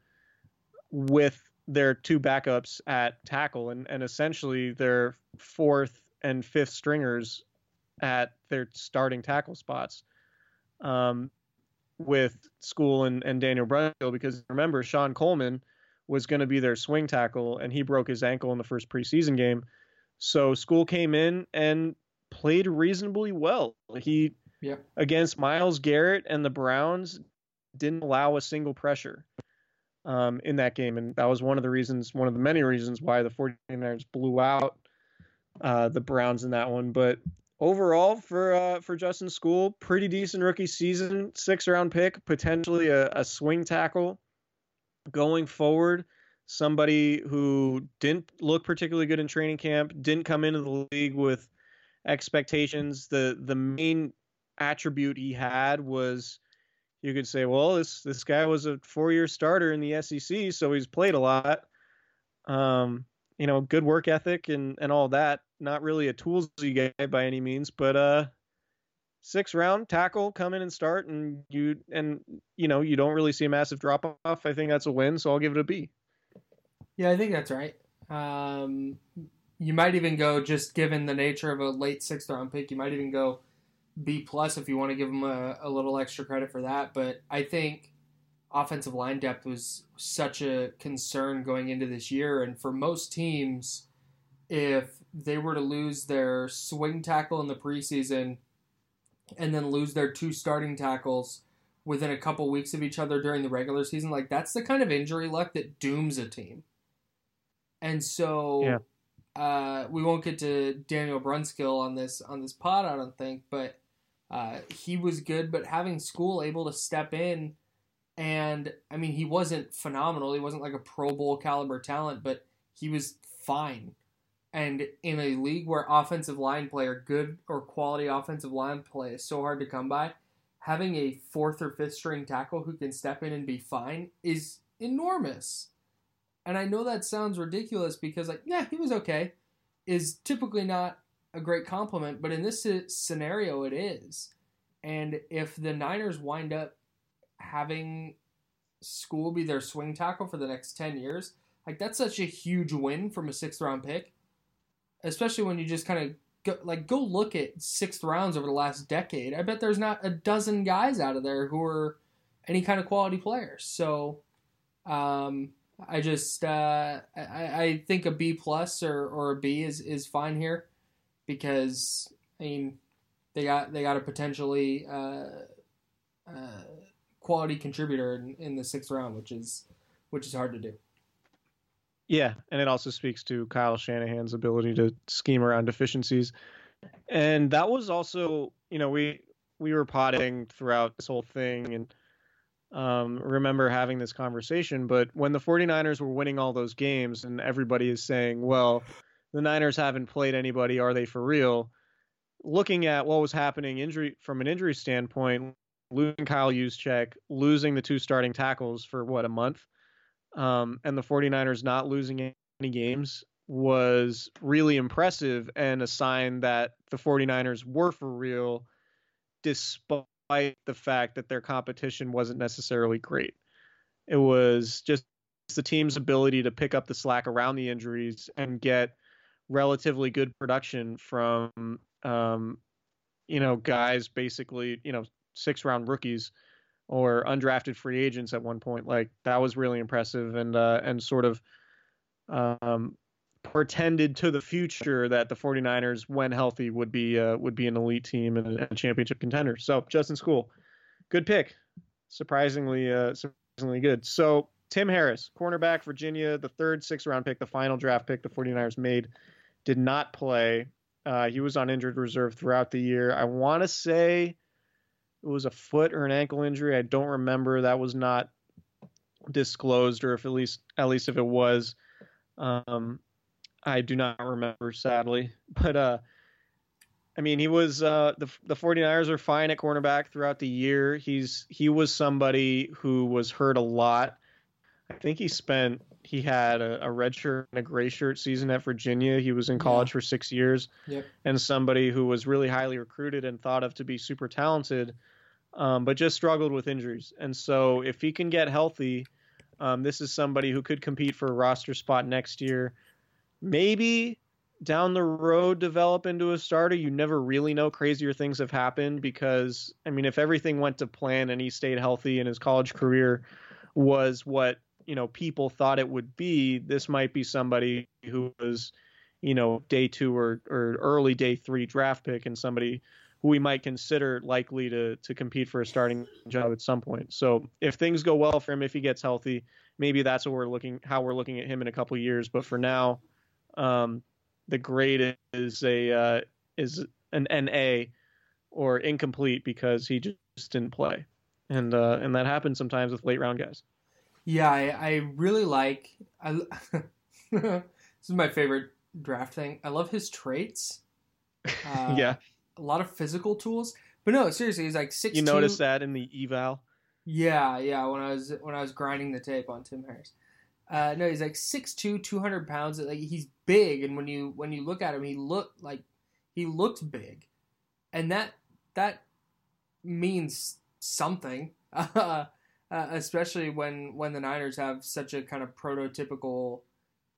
with their two backups at tackle and, and essentially their fourth and fifth stringers at their starting tackle spots um, with Skule and, and Daniel Brunskill because remember Shon Coleman was going to be their swing tackle and he broke his ankle in the first preseason game. So Skule came in and played reasonably well. He Yep. against Myles Garrett and the Browns didn't allow a single pressure um, in that game. And that was one of the reasons, one of the many reasons why the 49ers blew out uh, the Browns in that one. But overall, for uh, for Justin Skule, pretty decent rookie season, six round pick, potentially a, a swing tackle going forward. Somebody who didn't look particularly good in training camp, didn't come into the league with expectations. The the main attribute he had was you could say, well, this this guy was a four year starter in the SEC, so he's played a lot. Um, you know, good work ethic and and all that. Not really a toolsy guy by any means, but uh, six round tackle, come in and start, and you and you know you don't really see a massive drop off. I think that's a win, so I'll give it a B. Yeah, I think that's right. Um, you might even go just given the nature of a late sixth round pick. You might even go B plus if you want to give them a, a little extra credit for that. But I think offensive line depth was such a concern going into this year, and for most teams, if they were to lose their swing tackle in the preseason and then lose their two starting tackles within a couple weeks of each other during the regular season, like that's the kind of injury luck that dooms a team. And so Yeah. uh, we won't get to Daniel Brunskill on this on this pod, I don't think, but uh, he was good. But having Skule able to step in, and I mean, he wasn't phenomenal. He wasn't like a Pro Bowl caliber talent, but he was fine. And in a league where offensive line play or good or quality offensive line play is so hard to come by, having a fourth or fifth string tackle who can step in and be fine is enormous. And I know that sounds ridiculous because, like, yeah, he was okay, is typically not a great compliment, but in this scenario, it is. And if the Niners wind up having Skule be their swing tackle for the next 10 years, like, that's such a huge win from a sixth round pick, especially when you just kind of go, like, go look at sixth rounds over the last decade. I bet there's not a dozen guys out of there who are any kind of quality players. So, um, I just uh, I, I think a B plus or, or a B is, is fine here because I mean, they got they got a potentially uh, uh, quality contributor in, in the sixth round, which is which is hard to do. Yeah, and it also speaks to Kyle Shanahan's ability to scheme around deficiencies. And that was also, you know, we we were potting throughout this whole thing and um, remember having this conversation, but when the 49ers were winning all those games and everybody is saying, well, the Niners haven't played anybody, are they for real? Looking at what was happening injury from an injury standpoint, losing Kyle Juszczyk, losing the two starting tackles for what a month, um, and the 49ers not losing any games was really impressive and a sign that the 49ers were for real despite the fact that their competition wasn't necessarily great. It was just the team's ability to pick up the slack around the injuries and get relatively good production from um, you know guys basically you know six round rookies or undrafted free agents at one point like that was really impressive and uh, and sort of um, portended to the future that the 49ers when healthy would be uh, would be an elite team and a championship contender. So Justin Skule, good pick. Surprisingly uh, surprisingly good. So Tim Harris cornerback Virginia the third six round pick the final draft pick the 49ers made did not play. Uh, he was on injured reserve throughout the year. I want to say it was a foot or an ankle injury. I don't remember. That was not disclosed, or if at least at least if it was, um, I do not remember sadly. But uh, I mean, he was uh, the the 49ers are fine at cornerback throughout the year. He's he was somebody who was hurt a lot. I think he spent he had a, a red shirt and a gray shirt season at Virginia. He was in college yeah. for six years, yep. and somebody who was really highly recruited and thought of to be super talented, um, but just struggled with injuries. And so, if he can get healthy, um, this is somebody who could compete for a roster spot next year. Maybe down the road develop into a starter. You never really know. Crazier things have happened because, I mean, if everything went to plan and he stayed healthy in his college career was what you know people thought it would be, this might be somebody who was, you know, day two or, or early day three draft pick and somebody who we might consider likely to to compete for a starting job at some point. So if things go well for him, if he gets healthy, maybe that's what we're looking how we're looking at him in a couple years. But for now, um, the grade is a uh, is an NA or incomplete because he just didn't play, and uh, and that happens sometimes with late round guys. Yeah, I, I really like. I, this is my favorite draft thing. I love his traits. Uh, yeah, a lot of physical tools. But no, seriously, he's like six. You noticed that in the eval. Yeah, yeah. When I was when I was grinding the tape on Tim Harris. Uh, no, he's like 6'2", 200 pounds. Like he's big, and when you when you look at him, he looked like he looked big, and that that means something. uh, Uh, especially when when the Niners have such a kind of prototypical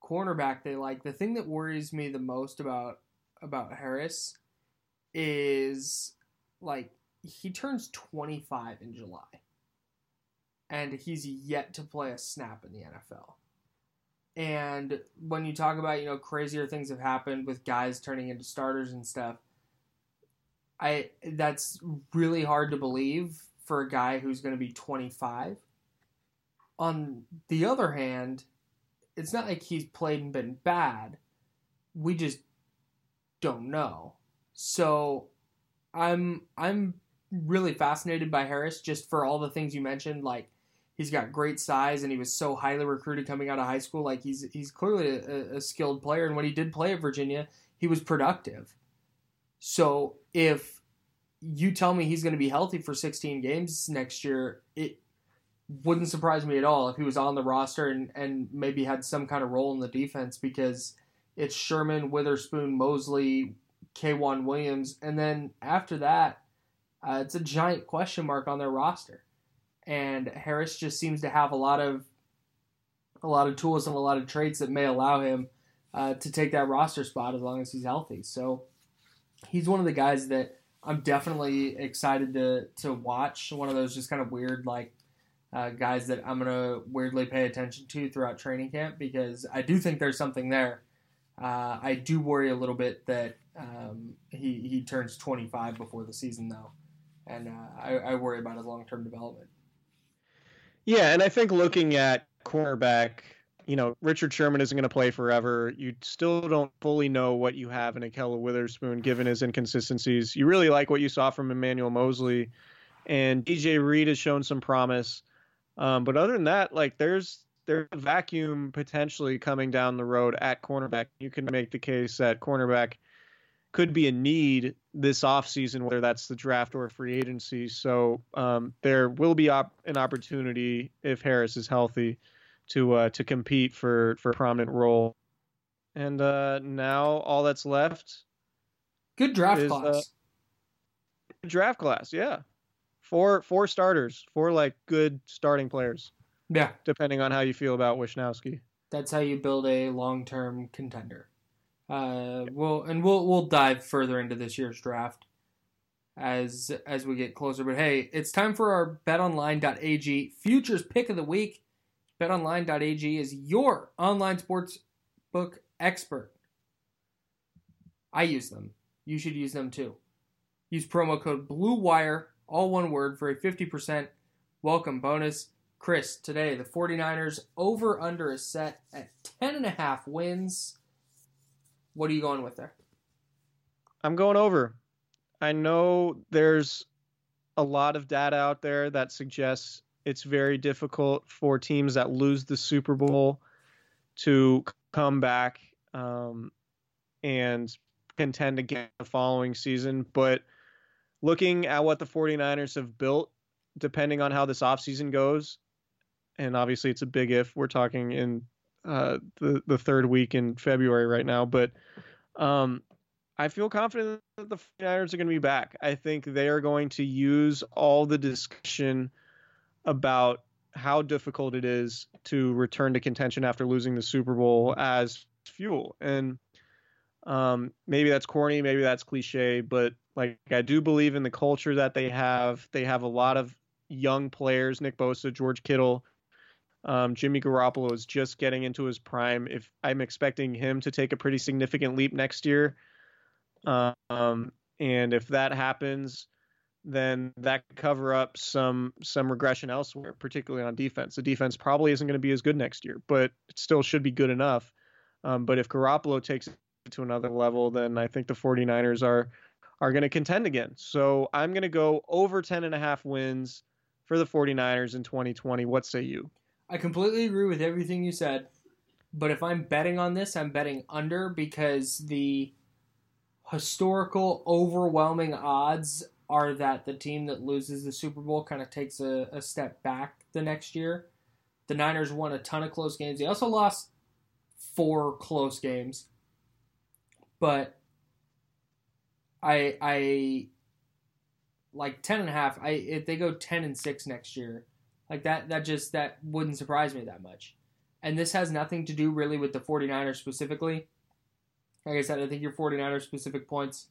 cornerback they like. The thing that worries me the most about about Harris is like he turns 25 in July and he's yet to play a snap in the NFL. And when you talk about, you know, crazier things have happened with guys turning into starters and stuff, I that's really hard to believe for a guy who's going to be 25. On the other hand, it's not like he's played and been bad. We just don't know. So I'm I'm really fascinated by Harris just for all the things you mentioned like he's got great size and he was so highly recruited coming out of high school like he's he's clearly a, a skilled player and when he did play at Virginia he was productive. So if you tell me he's going to be healthy for 16 games next year, it wouldn't surprise me at all if he was on the roster and, and maybe had some kind of role in the defense because it's Sherman, Witherspoon, Moseley, K'Waun Williams, and then after that, uh, it's a giant question mark on their roster. And Harris just seems to have a lot of a lot of tools and a lot of traits that may allow him uh, to take that roster spot as long as he's healthy. So he's one of the guys that I'm definitely excited to to watch. One of those just kind of weird like uh, guys that I'm gonna weirdly pay attention to throughout training camp because I do think there's something there. Uh, I do worry a little bit that um, he he turns 25 before the season though, and uh, I, I worry about his long term development. Yeah, and I think looking at cornerback, you know, Richard Sherman isn't going to play forever. You still don't fully know what you have in Ahkello Witherspoon, given his inconsistencies. You really like what you saw from Emmanuel Moseley, and DJ Reed has shown some promise. Um, but other than that, like there's there's a vacuum potentially coming down the road at cornerback. You can make the case that cornerback could be a need this offseason, whether that's the draft or free agency. So um, there will be op- an opportunity if Harris is healthy to uh, to compete for for a prominent role. And uh, now all that's left. Good draft is, class. Uh, draft class, yeah. Four four starters, four like good starting players. Yeah, depending on how you feel about Wishnowsky. That's how you build a long term contender. Uh, we'll and we'll we'll dive further into this year's draft as as we get closer. But hey, it's time for our BetOnline.ag futures pick of the week. BetOnline.ag is your online sports book expert. I use them. You should use them too. Use promo code BLUEWIRE, all one word, for a 50% welcome bonus. Chris, today the 49ers over under is set at 10.5 wins. What are you going with there? I'm going over. I know there's a lot of data out there that suggests it's very difficult for teams that lose the Super Bowl to come back um, and contend again the following season. But looking at what the 49ers have built, depending on how this offseason goes, and obviously it's a big if, we're talking in uh, the, the third week in February right now, but um, I feel confident that the 49ers are going to be back. I think they are going to use all the discussion about how difficult it is to return to contention after losing the Super Bowl as fuel. And um, maybe that's corny, maybe that's cliche, but like I do believe in the culture that they have. They have a lot of young players, Nick Bosa, George Kittle. Um, Jimmy Garoppolo is just getting into his prime. If I'm expecting him to take a pretty significant leap next year, um, and if that happens, then that could cover up some some regression elsewhere, particularly on defense. The defense probably isn't going to be as good next year, but it still should be good enough. Um, but if Garoppolo takes it to another level, then I think the 49ers are are going to contend again. So I'm going to go over 10 and a half wins for the 49ers in 2020. What say you? I completely agree with everything you said. But if I'm betting on this, I'm betting under because the historical overwhelming odds are that the team that loses the Super Bowl kind of takes a, a step back the next year. The Niners won a ton of close games. They also lost four close games. But I I like ten and a half. I if they go ten and six next year, like that that just that wouldn't surprise me that much. And this has nothing to do really with the 49ers specifically. Like I said, I think your 49ers specific points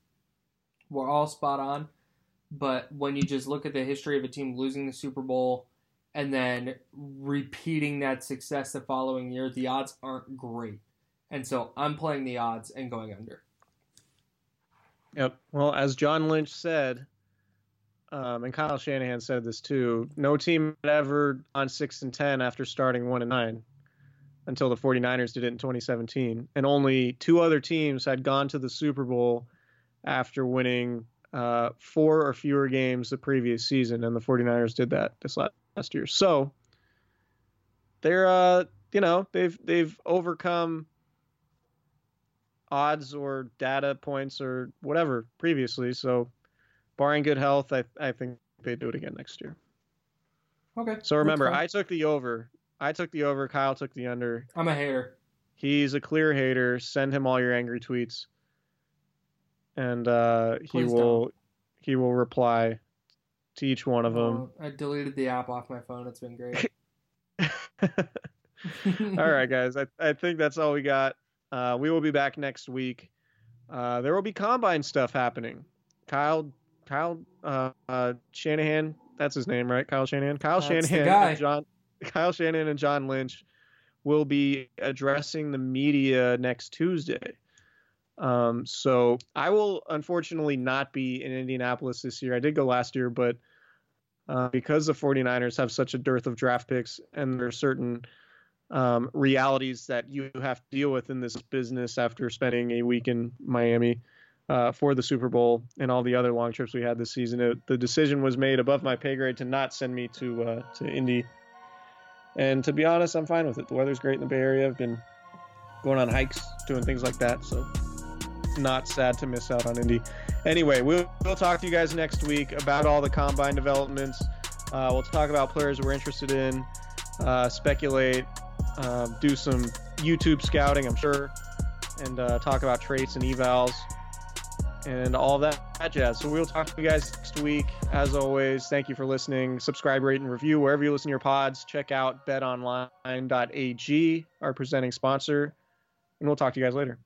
were all spot on. But when you just look at the history of a team losing the Super Bowl and then repeating that success the following year, the odds aren't great. And so I'm playing the odds and going under. Yep. Well, as John Lynch said, um, and Kyle Shanahan said this too, no team had ever on 6 and 10 after starting 1 and 9 until the 49ers did it in 2017. And only two other teams had gone to the Super Bowl after winning uh, four or fewer games the previous season, and the 49ers did that this last year. So they're, uh, you know, they've they've overcome odds or data points or whatever previously. So, barring good health, I I think they do it again next year. Okay. So remember, I took the over. I took the over. Kyle took the under. I'm a hater. He's a clear hater. Send him all your angry tweets and uh, he Please will don't. he will reply to each one of them. Oh, I deleted the app off my phone. It's been great. all right, guys. I I think that's all we got. Uh, we will be back next week. Uh, there will be combine stuff happening. Kyle Kyle uh, uh, Shanahan, that's his name, right? Kyle Shanahan. Kyle That's the Shanahan guy. and John Kyle Shanahan and John Lynch will be addressing the media next Tuesday. Um, so I will unfortunately not be in Indianapolis this year. I did go last year, but uh, because the 49ers have such a dearth of draft picks and there are certain um, realities that you have to deal with in this business after spending a week in Miami uh, for the Super Bowl and all the other long trips we had this season, it, the decision was made above my pay grade to not send me to uh, to Indy. And to be honest, I'm fine with it. The weather's great in the Bay Area. I've been going on hikes, doing things like that, so not sad to miss out on Indy. Anyway, we'll, we'll talk to you guys next week about all the combine developments. Uh, we'll talk about players we're interested in, uh, speculate, uh, do some YouTube scouting, I'm sure, and uh, talk about traits and evals and all that, that jazz. So we'll talk to you guys next week. As always, thank you for listening. Subscribe, rate, and review wherever you listen to your pods. Check out betonline.ag, our presenting sponsor, and we'll talk to you guys later.